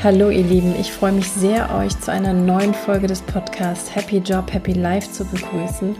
Hallo ihr Lieben, ich freue mich sehr, euch zu einer neuen Folge des Podcasts Happy Job, Happy Life zu begrüßen.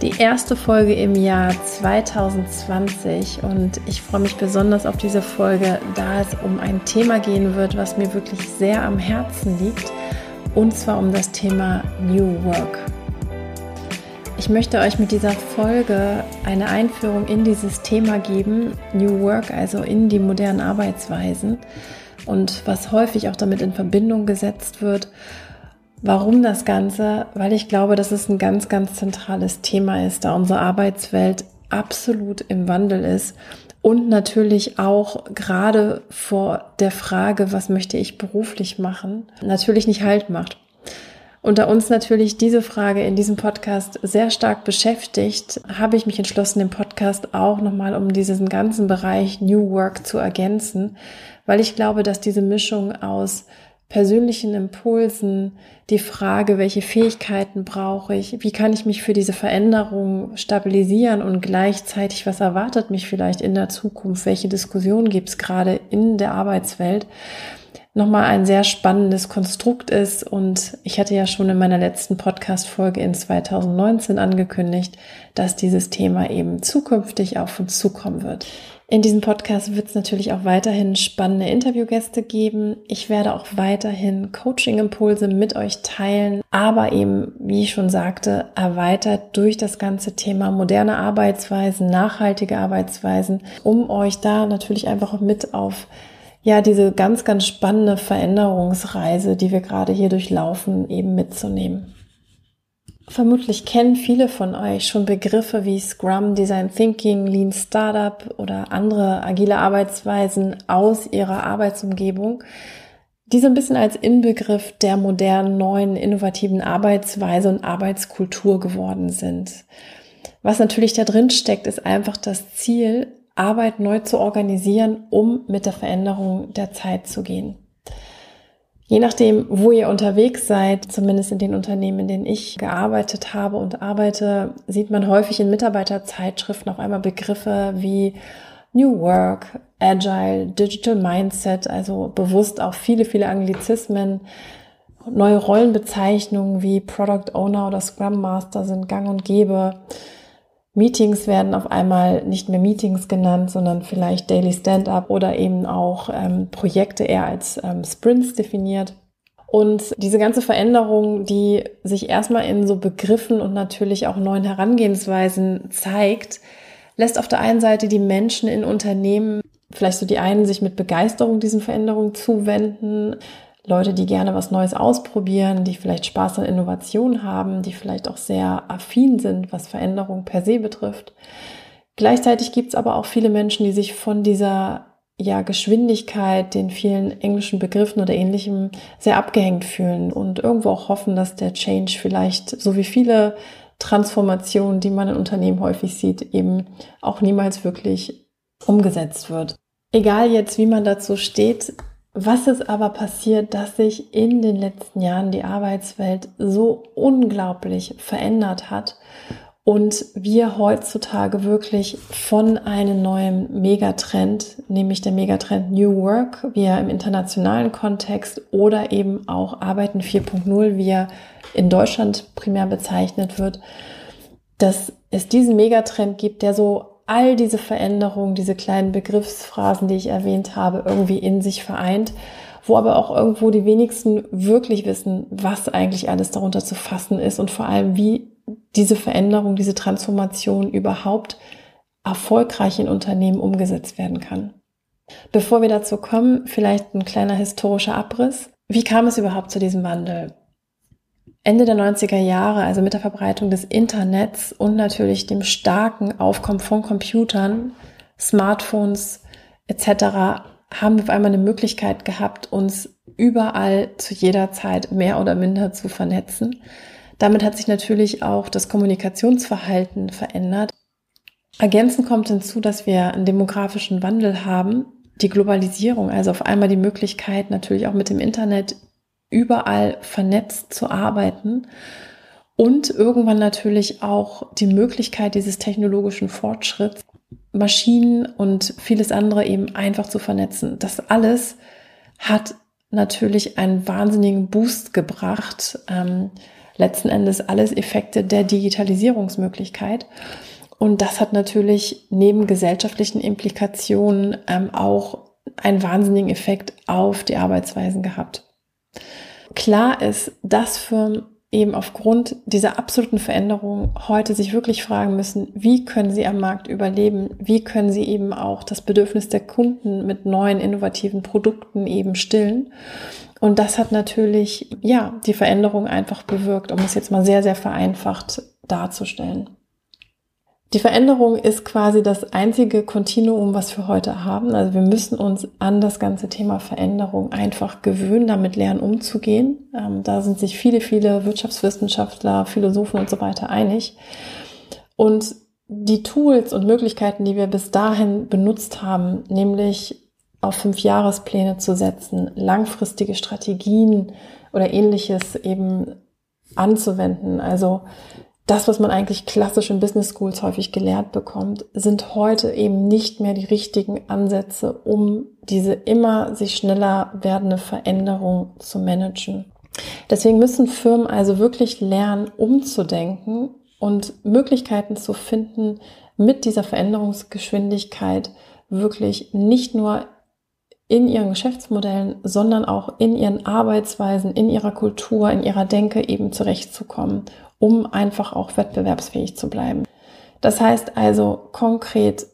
Die erste Folge im Jahr 2020 und ich freue mich besonders auf diese Folge, da es um ein Thema gehen wird, was mir wirklich sehr am Herzen liegt und zwar um das Thema New Work. Ich möchte euch mit dieser Folge eine Einführung in dieses Thema geben, New Work, also in die modernen Arbeitsweisen und was häufig auch damit in Verbindung gesetzt wird. Warum das Ganze? Weil ich glaube, dass es ein ganz, ganz zentrales Thema ist, da unsere Arbeitswelt absolut im Wandel ist und natürlich auch gerade vor der Frage, was möchte ich beruflich machen, natürlich nicht Halt macht. Und da uns natürlich diese Frage in diesem Podcast sehr stark beschäftigt, habe ich mich entschlossen, den Podcast auch nochmal um diesen ganzen Bereich New Work zu ergänzen, weil ich glaube, dass diese Mischung aus persönlichen Impulsen, die Frage, welche Fähigkeiten brauche ich, wie kann ich mich für diese Veränderung stabilisieren und gleichzeitig, was erwartet mich vielleicht in der Zukunft, welche Diskussionen gibt es gerade in der Arbeitswelt, nochmal ein sehr spannendes Konstrukt ist. Und ich hatte ja schon in meiner letzten Podcast-Folge in 2019 angekündigt, dass dieses Thema eben zukünftig auf uns zukommen wird. In diesem Podcast wird es natürlich auch weiterhin spannende Interviewgäste geben. Ich werde auch weiterhin Coaching-Impulse mit euch teilen, aber eben, wie ich schon sagte, erweitert durch das ganze Thema moderne Arbeitsweisen, nachhaltige Arbeitsweisen, um euch da natürlich einfach mit auf ja, diese ganz, ganz spannende Veränderungsreise, die wir gerade hier durchlaufen, eben mitzunehmen. Vermutlich kennen viele von euch schon Begriffe wie Scrum, Design Thinking, Lean Startup oder andere agile Arbeitsweisen aus ihrer Arbeitsumgebung, die so ein bisschen als Inbegriff der modernen, neuen, innovativen Arbeitsweise und Arbeitskultur geworden sind. Was natürlich da drin steckt, ist einfach das Ziel, Arbeit neu zu organisieren, um mit der Veränderung der Zeit zu gehen. Je nachdem, wo ihr unterwegs seid, zumindest in den Unternehmen, in denen ich gearbeitet habe und arbeite, sieht man häufig in Mitarbeiterzeitschriften auf einmal Begriffe wie New Work, Agile, Digital Mindset, also bewusst auch viele, viele Anglizismen. Neue Rollenbezeichnungen wie Product Owner oder Scrum Master sind gang und gäbe. Meetings werden auf einmal nicht mehr Meetings genannt, sondern vielleicht Daily Stand-up oder eben auch ähm, Projekte eher als ähm, Sprints definiert. Und diese ganze Veränderung, die sich erstmal in so Begriffen und natürlich auch neuen Herangehensweisen zeigt, lässt auf der einen Seite die Menschen in Unternehmen vielleicht so die einen sich mit Begeisterung diesen Veränderungen zuwenden, Leute, die gerne was Neues ausprobieren, die vielleicht Spaß an Innovation haben, die vielleicht auch sehr affin sind, was Veränderung per se betrifft. Gleichzeitig gibt es aber auch viele Menschen, die sich von dieser ja, Geschwindigkeit, den vielen englischen Begriffen oder ähnlichem sehr abgehängt fühlen und irgendwo auch hoffen, dass der Change vielleicht, so wie viele Transformationen, die man in Unternehmen häufig sieht, eben auch niemals wirklich umgesetzt wird. Egal jetzt, wie man dazu steht, was ist aber passiert, dass sich in den letzten Jahren die Arbeitswelt so unglaublich verändert hat und wir heutzutage wirklich von einem neuen Megatrend, nämlich der Megatrend New Work, wie er im internationalen Kontext oder eben auch Arbeiten 4.0, wie er in Deutschland primär bezeichnet wird, dass es diesen Megatrend gibt, der so all diese Veränderungen, diese kleinen Begriffsphrasen, die ich erwähnt habe, irgendwie in sich vereint, wo aber auch irgendwo die wenigsten wirklich wissen, was eigentlich alles darunter zu fassen ist und vor allem, wie diese Veränderung, diese Transformation überhaupt erfolgreich in Unternehmen umgesetzt werden kann. Bevor wir dazu kommen, vielleicht ein kleiner historischer Abriss. Wie kam es überhaupt zu diesem Wandel? Ende der 90er Jahre, also mit der Verbreitung des Internets und natürlich dem starken Aufkommen von Computern, Smartphones etc., haben wir auf einmal eine Möglichkeit gehabt, uns überall zu jeder Zeit mehr oder minder zu vernetzen. Damit hat sich natürlich auch das Kommunikationsverhalten verändert. Ergänzend kommt hinzu, dass wir einen demografischen Wandel haben, die Globalisierung, also auf einmal die Möglichkeit, natürlich auch mit dem Internet überall vernetzt zu arbeiten und irgendwann natürlich auch die Möglichkeit dieses technologischen Fortschritts, Maschinen und vieles andere eben einfach zu vernetzen. Das alles hat natürlich einen wahnsinnigen Boost gebracht. Ähm, letzten Endes alles Effekte der Digitalisierungsmöglichkeit. Und das hat natürlich neben gesellschaftlichen Implikationen ähm, auch einen wahnsinnigen Effekt auf die Arbeitsweisen gehabt. Klar ist, dass Firmen eben aufgrund dieser absoluten Veränderung heute sich wirklich fragen müssen, wie können sie am Markt überleben? Wie können sie eben auch das Bedürfnis der Kunden mit neuen innovativen Produkten eben stillen? Und das hat natürlich, ja, die Veränderung einfach bewirkt, um es jetzt mal sehr, sehr vereinfacht darzustellen. Die Veränderung ist quasi das einzige Kontinuum, was wir heute haben. Also wir müssen uns an das ganze Thema Veränderung einfach gewöhnen, damit lernen umzugehen. Ähm, da sind sich viele, viele Wirtschaftswissenschaftler, Philosophen und so weiter einig. Und die Tools und Möglichkeiten, die wir bis dahin benutzt haben, nämlich auf fünf Jahrespläne zu setzen, langfristige Strategien oder ähnliches eben anzuwenden. Also das, was man eigentlich klassisch in Business Schools häufig gelehrt bekommt, sind heute eben nicht mehr die richtigen Ansätze, um diese immer sich schneller werdende Veränderung zu managen. Deswegen müssen Firmen also wirklich lernen, umzudenken und Möglichkeiten zu finden, mit dieser Veränderungsgeschwindigkeit wirklich nicht nur in ihren Geschäftsmodellen, sondern auch in ihren Arbeitsweisen, in ihrer Kultur, in ihrer Denke eben zurechtzukommen um einfach auch wettbewerbsfähig zu bleiben. Das heißt also konkret,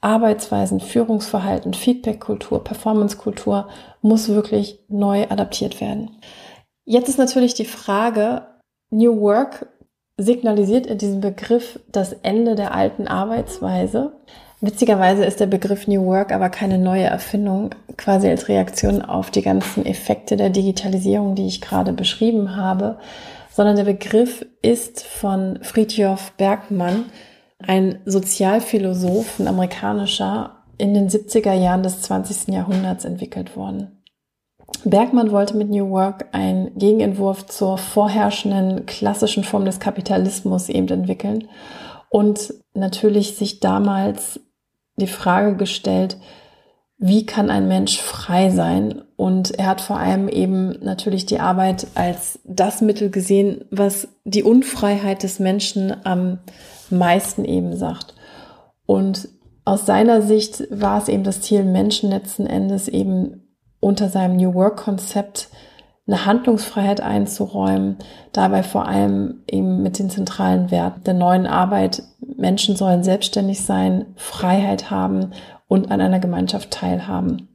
Arbeitsweisen, Führungsverhalten, Feedbackkultur, Performancekultur muss wirklich neu adaptiert werden. Jetzt ist natürlich die Frage, New Work signalisiert in diesem Begriff das Ende der alten Arbeitsweise. Witzigerweise ist der Begriff New Work aber keine neue Erfindung, quasi als Reaktion auf die ganzen Effekte der Digitalisierung, die ich gerade beschrieben habe sondern der Begriff ist von Friedjof Bergmann, ein Sozialphilosoph, ein amerikanischer, in den 70er Jahren des 20. Jahrhunderts entwickelt worden. Bergmann wollte mit New Work einen Gegenentwurf zur vorherrschenden klassischen Form des Kapitalismus eben entwickeln und natürlich sich damals die Frage gestellt, wie kann ein Mensch frei sein? Und er hat vor allem eben natürlich die Arbeit als das Mittel gesehen, was die Unfreiheit des Menschen am meisten eben sagt. Und aus seiner Sicht war es eben das Ziel, Menschen letzten Endes eben unter seinem New Work Konzept eine Handlungsfreiheit einzuräumen, dabei vor allem eben mit den zentralen Werten der neuen Arbeit. Menschen sollen selbstständig sein, Freiheit haben und an einer Gemeinschaft teilhaben.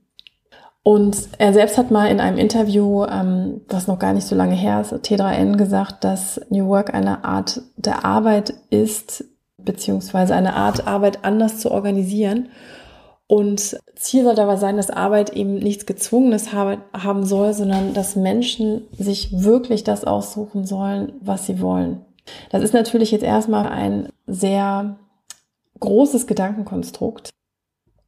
Und er selbst hat mal in einem Interview, ähm, was noch gar nicht so lange her ist, T3N gesagt, dass New Work eine Art der Arbeit ist, beziehungsweise eine Art Arbeit anders zu organisieren. Und Ziel soll dabei sein, dass Arbeit eben nichts Gezwungenes haben soll, sondern dass Menschen sich wirklich das aussuchen sollen, was sie wollen. Das ist natürlich jetzt erstmal ein sehr großes Gedankenkonstrukt.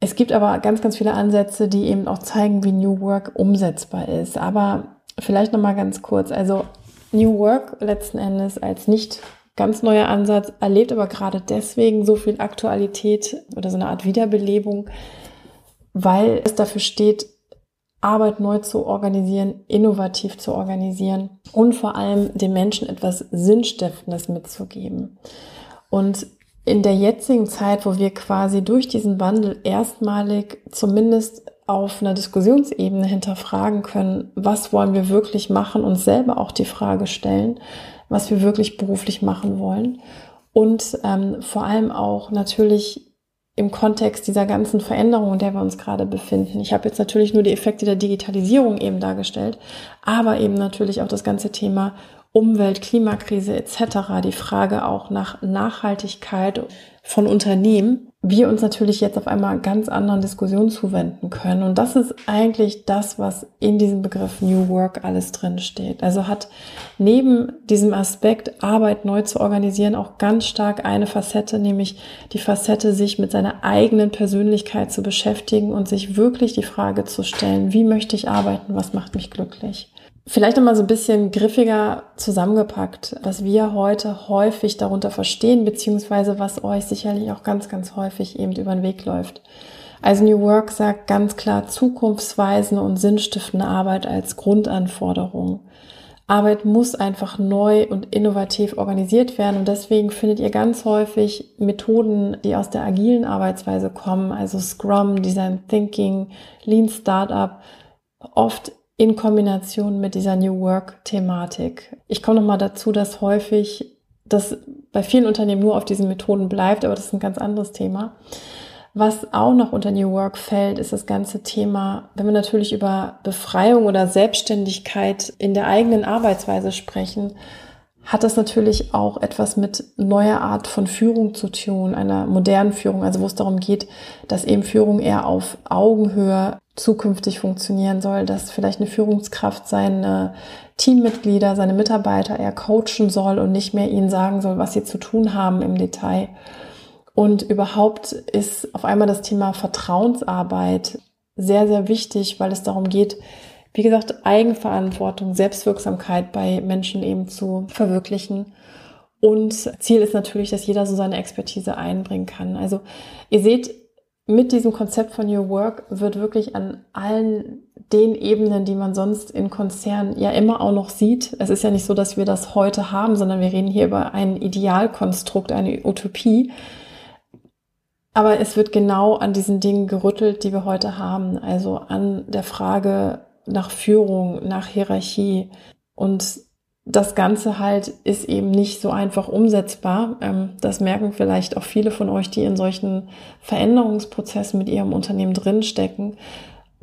Es gibt aber ganz, ganz viele Ansätze, die eben auch zeigen, wie New Work umsetzbar ist. Aber vielleicht nochmal ganz kurz. Also New Work letzten Endes als nicht ganz neuer Ansatz erlebt aber gerade deswegen so viel Aktualität oder so eine Art Wiederbelebung, weil es dafür steht, Arbeit neu zu organisieren, innovativ zu organisieren und vor allem den Menschen etwas Sinnstiftendes mitzugeben. Und in der jetzigen Zeit, wo wir quasi durch diesen Wandel erstmalig zumindest auf einer Diskussionsebene hinterfragen können, was wollen wir wirklich machen und selber auch die Frage stellen, was wir wirklich beruflich machen wollen. Und ähm, vor allem auch natürlich im Kontext dieser ganzen Veränderungen, in der wir uns gerade befinden. Ich habe jetzt natürlich nur die Effekte der Digitalisierung eben dargestellt, aber eben natürlich auch das ganze Thema Umwelt, Klimakrise etc., die Frage auch nach Nachhaltigkeit von Unternehmen, wir uns natürlich jetzt auf einmal ganz anderen Diskussionen zuwenden können. Und das ist eigentlich das, was in diesem Begriff New Work alles drin steht. Also hat neben diesem Aspekt, Arbeit neu zu organisieren, auch ganz stark eine Facette, nämlich die Facette, sich mit seiner eigenen Persönlichkeit zu beschäftigen und sich wirklich die Frage zu stellen, wie möchte ich arbeiten, was macht mich glücklich. Vielleicht nochmal so ein bisschen griffiger zusammengepackt, was wir heute häufig darunter verstehen, beziehungsweise was euch sicherlich auch ganz, ganz häufig eben über den Weg läuft. Also New Work sagt ganz klar zukunftsweisende und sinnstiftende Arbeit als Grundanforderung. Arbeit muss einfach neu und innovativ organisiert werden und deswegen findet ihr ganz häufig Methoden, die aus der agilen Arbeitsweise kommen, also Scrum, Design Thinking, Lean Startup, oft in Kombination mit dieser New Work Thematik. Ich komme nochmal dazu, dass häufig das bei vielen Unternehmen nur auf diesen Methoden bleibt, aber das ist ein ganz anderes Thema. Was auch noch unter New Work fällt, ist das ganze Thema, wenn wir natürlich über Befreiung oder Selbstständigkeit in der eigenen Arbeitsweise sprechen, hat das natürlich auch etwas mit neuer Art von Führung zu tun, einer modernen Führung, also wo es darum geht, dass eben Führung eher auf Augenhöhe zukünftig funktionieren soll, dass vielleicht eine Führungskraft seine Teammitglieder, seine Mitarbeiter eher coachen soll und nicht mehr ihnen sagen soll, was sie zu tun haben im Detail. Und überhaupt ist auf einmal das Thema Vertrauensarbeit sehr, sehr wichtig, weil es darum geht, wie gesagt, Eigenverantwortung, Selbstwirksamkeit bei Menschen eben zu verwirklichen. Und Ziel ist natürlich, dass jeder so seine Expertise einbringen kann. Also ihr seht, mit diesem Konzept von New Work wird wirklich an allen den Ebenen, die man sonst in Konzernen ja immer auch noch sieht. Es ist ja nicht so, dass wir das heute haben, sondern wir reden hier über ein Idealkonstrukt, eine Utopie, aber es wird genau an diesen Dingen gerüttelt, die wir heute haben. Also an der Frage nach Führung, nach Hierarchie. Und das Ganze halt ist eben nicht so einfach umsetzbar. Ähm, das merken vielleicht auch viele von euch, die in solchen Veränderungsprozessen mit ihrem Unternehmen drinstecken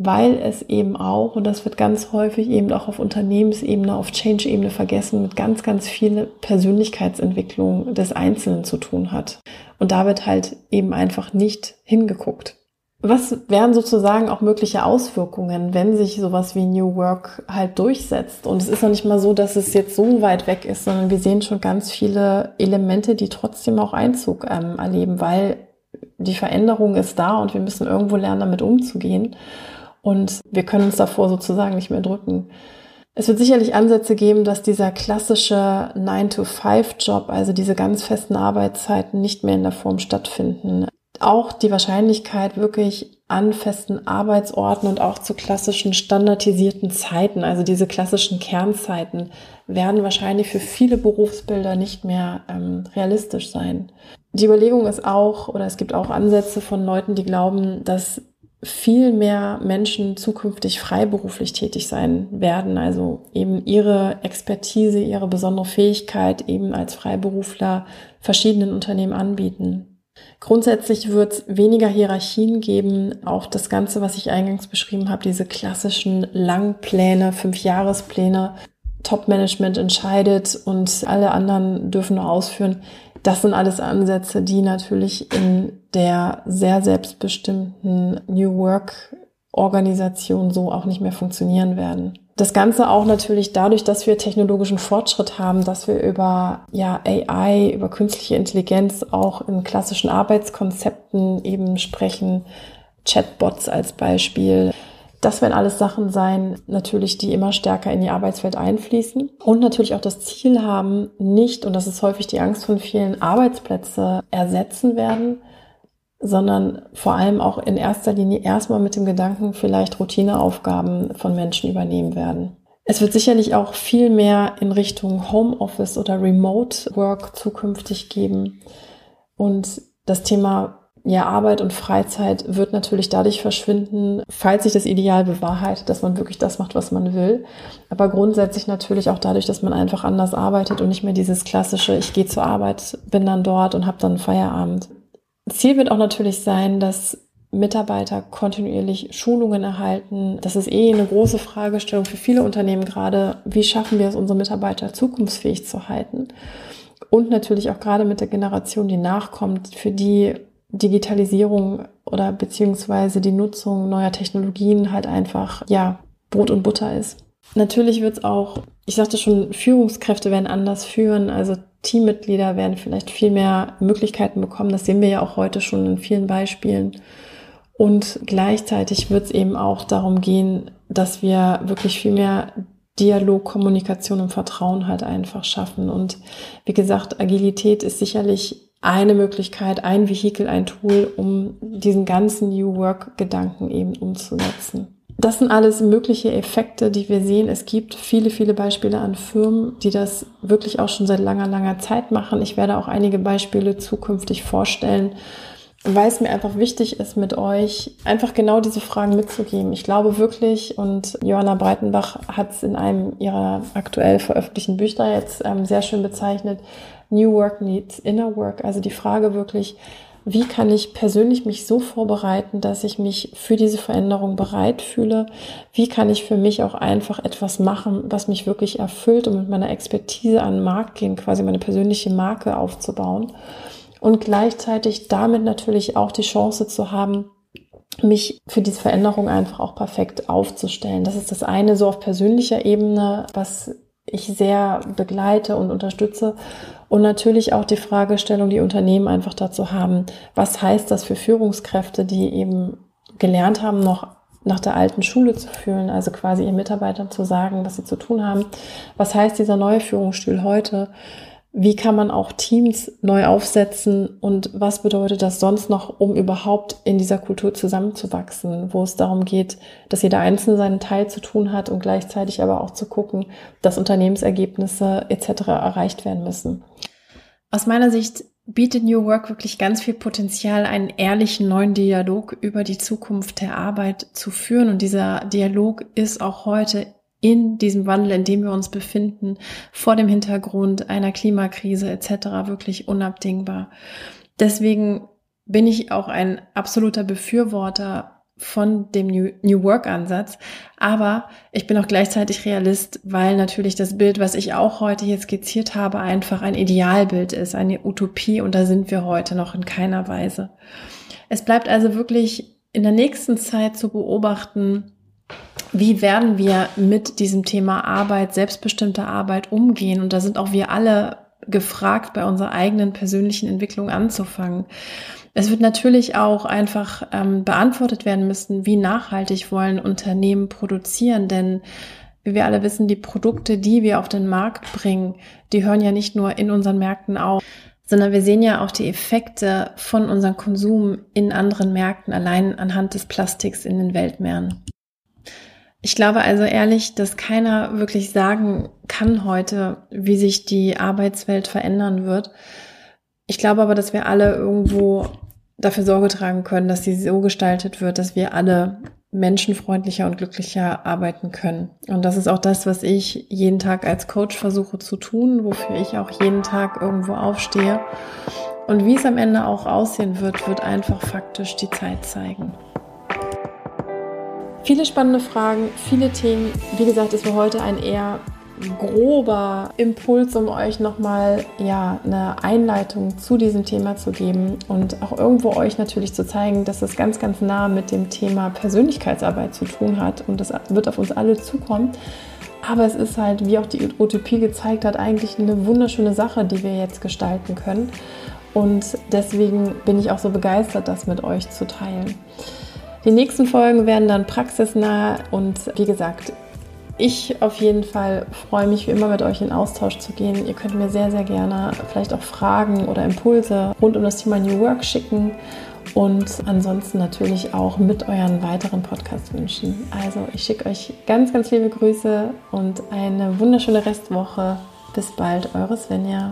weil es eben auch, und das wird ganz häufig eben auch auf Unternehmensebene, auf Change-Ebene vergessen, mit ganz, ganz viel Persönlichkeitsentwicklung des Einzelnen zu tun hat. Und da wird halt eben einfach nicht hingeguckt. Was wären sozusagen auch mögliche Auswirkungen, wenn sich sowas wie New Work halt durchsetzt? Und es ist noch nicht mal so, dass es jetzt so weit weg ist, sondern wir sehen schon ganz viele Elemente, die trotzdem auch Einzug ähm, erleben, weil die Veränderung ist da und wir müssen irgendwo lernen, damit umzugehen. Und wir können uns davor sozusagen nicht mehr drücken. Es wird sicherlich Ansätze geben, dass dieser klassische 9-to-5-Job, also diese ganz festen Arbeitszeiten, nicht mehr in der Form stattfinden. Auch die Wahrscheinlichkeit wirklich an festen Arbeitsorten und auch zu klassischen standardisierten Zeiten, also diese klassischen Kernzeiten, werden wahrscheinlich für viele Berufsbilder nicht mehr ähm, realistisch sein. Die Überlegung ist auch, oder es gibt auch Ansätze von Leuten, die glauben, dass viel mehr Menschen zukünftig freiberuflich tätig sein werden, also eben ihre Expertise, ihre besondere Fähigkeit eben als Freiberufler verschiedenen Unternehmen anbieten. Grundsätzlich wird es weniger Hierarchien geben. Auch das Ganze, was ich eingangs beschrieben habe, diese klassischen Langpläne, Fünfjahrespläne, Top-Management entscheidet und alle anderen dürfen noch ausführen. Das sind alles Ansätze, die natürlich in der sehr selbstbestimmten New Work Organisation so auch nicht mehr funktionieren werden. Das Ganze auch natürlich dadurch, dass wir technologischen Fortschritt haben, dass wir über ja, AI, über künstliche Intelligenz auch in klassischen Arbeitskonzepten eben sprechen, Chatbots als Beispiel, das werden alles Sachen sein, natürlich, die immer stärker in die Arbeitswelt einfließen. Und natürlich auch das Ziel haben, nicht, und das ist häufig die Angst von vielen, Arbeitsplätze ersetzen werden, sondern vor allem auch in erster Linie erstmal mit dem Gedanken vielleicht Routineaufgaben von Menschen übernehmen werden. Es wird sicherlich auch viel mehr in Richtung Homeoffice oder Remote Work zukünftig geben. Und das Thema ja, Arbeit und Freizeit wird natürlich dadurch verschwinden, falls sich das Ideal bewahrheitet, dass man wirklich das macht, was man will. Aber grundsätzlich natürlich auch dadurch, dass man einfach anders arbeitet und nicht mehr dieses klassische, ich gehe zur Arbeit, bin dann dort und habe dann Feierabend. Ziel wird auch natürlich sein, dass Mitarbeiter kontinuierlich Schulungen erhalten. Das ist eh eine große Fragestellung für viele Unternehmen gerade. Wie schaffen wir es, unsere Mitarbeiter zukunftsfähig zu halten? Und natürlich auch gerade mit der Generation, die nachkommt, für die Digitalisierung oder beziehungsweise die Nutzung neuer Technologien halt einfach, ja, Brot und Butter ist. Natürlich wird es auch, ich sagte schon, Führungskräfte werden anders führen, also Teammitglieder werden vielleicht viel mehr Möglichkeiten bekommen. Das sehen wir ja auch heute schon in vielen Beispielen. Und gleichzeitig wird es eben auch darum gehen, dass wir wirklich viel mehr Dialog, Kommunikation und Vertrauen halt einfach schaffen. Und wie gesagt, Agilität ist sicherlich eine Möglichkeit, ein Vehikel, ein Tool, um diesen ganzen New Work-Gedanken eben umzusetzen. Das sind alles mögliche Effekte, die wir sehen. Es gibt viele, viele Beispiele an Firmen, die das wirklich auch schon seit langer, langer Zeit machen. Ich werde auch einige Beispiele zukünftig vorstellen, weil es mir einfach wichtig ist, mit euch einfach genau diese Fragen mitzugeben. Ich glaube wirklich, und Johanna Breitenbach hat es in einem ihrer aktuell veröffentlichten Bücher jetzt ähm, sehr schön bezeichnet, New Work needs Inner Work. Also die Frage wirklich, wie kann ich persönlich mich so vorbereiten, dass ich mich für diese Veränderung bereit fühle? Wie kann ich für mich auch einfach etwas machen, was mich wirklich erfüllt und mit meiner Expertise an den Markt gehen, quasi meine persönliche Marke aufzubauen? Und gleichzeitig damit natürlich auch die Chance zu haben, mich für diese Veränderung einfach auch perfekt aufzustellen. Das ist das eine so auf persönlicher Ebene, was ich sehr begleite und unterstütze. Und natürlich auch die Fragestellung, die Unternehmen einfach dazu haben, was heißt das für Führungskräfte, die eben gelernt haben, noch nach der alten Schule zu fühlen, also quasi ihren Mitarbeitern zu sagen, was sie zu tun haben. Was heißt dieser neue Führungsstil heute? Wie kann man auch Teams neu aufsetzen und was bedeutet das sonst noch, um überhaupt in dieser Kultur zusammenzuwachsen, wo es darum geht, dass jeder Einzelne seinen Teil zu tun hat und gleichzeitig aber auch zu gucken, dass Unternehmensergebnisse etc. erreicht werden müssen. Aus meiner Sicht bietet New Work wirklich ganz viel Potenzial, einen ehrlichen neuen Dialog über die Zukunft der Arbeit zu führen. Und dieser Dialog ist auch heute in diesem Wandel, in dem wir uns befinden, vor dem Hintergrund einer Klimakrise etc. wirklich unabdingbar. Deswegen bin ich auch ein absoluter Befürworter von dem New, New Work Ansatz. Aber ich bin auch gleichzeitig Realist, weil natürlich das Bild, was ich auch heute hier skizziert habe, einfach ein Idealbild ist, eine Utopie und da sind wir heute noch in keiner Weise. Es bleibt also wirklich in der nächsten Zeit zu beobachten, wie werden wir mit diesem Thema Arbeit, selbstbestimmte Arbeit umgehen? Und da sind auch wir alle gefragt, bei unserer eigenen persönlichen Entwicklung anzufangen. Es wird natürlich auch einfach ähm, beantwortet werden müssen, wie nachhaltig wollen Unternehmen produzieren, denn wie wir alle wissen, die Produkte, die wir auf den Markt bringen, die hören ja nicht nur in unseren Märkten auf, sondern wir sehen ja auch die Effekte von unserem Konsum in anderen Märkten allein anhand des Plastiks in den Weltmeeren. Ich glaube also ehrlich, dass keiner wirklich sagen kann heute, wie sich die Arbeitswelt verändern wird. Ich glaube aber, dass wir alle irgendwo dafür Sorge tragen können, dass sie so gestaltet wird, dass wir alle menschenfreundlicher und glücklicher arbeiten können. Und das ist auch das, was ich jeden Tag als Coach versuche zu tun, wofür ich auch jeden Tag irgendwo aufstehe. Und wie es am Ende auch aussehen wird, wird einfach faktisch die Zeit zeigen. Viele spannende Fragen, viele Themen. Wie gesagt, es war heute ein eher grober Impuls, um euch nochmal ja, eine Einleitung zu diesem Thema zu geben und auch irgendwo euch natürlich zu zeigen, dass es ganz, ganz nah mit dem Thema Persönlichkeitsarbeit zu tun hat und das wird auf uns alle zukommen. Aber es ist halt, wie auch die Utopie gezeigt hat, eigentlich eine wunderschöne Sache, die wir jetzt gestalten können. Und deswegen bin ich auch so begeistert, das mit euch zu teilen. Die nächsten Folgen werden dann praxisnah und wie gesagt, ich auf jeden Fall freue mich wie immer mit euch in Austausch zu gehen. Ihr könnt mir sehr, sehr gerne vielleicht auch Fragen oder Impulse rund um das Thema New Work schicken und ansonsten natürlich auch mit euren weiteren Podcast wünschen. Also ich schicke euch ganz, ganz liebe Grüße und eine wunderschöne Restwoche. Bis bald, eure Svenja.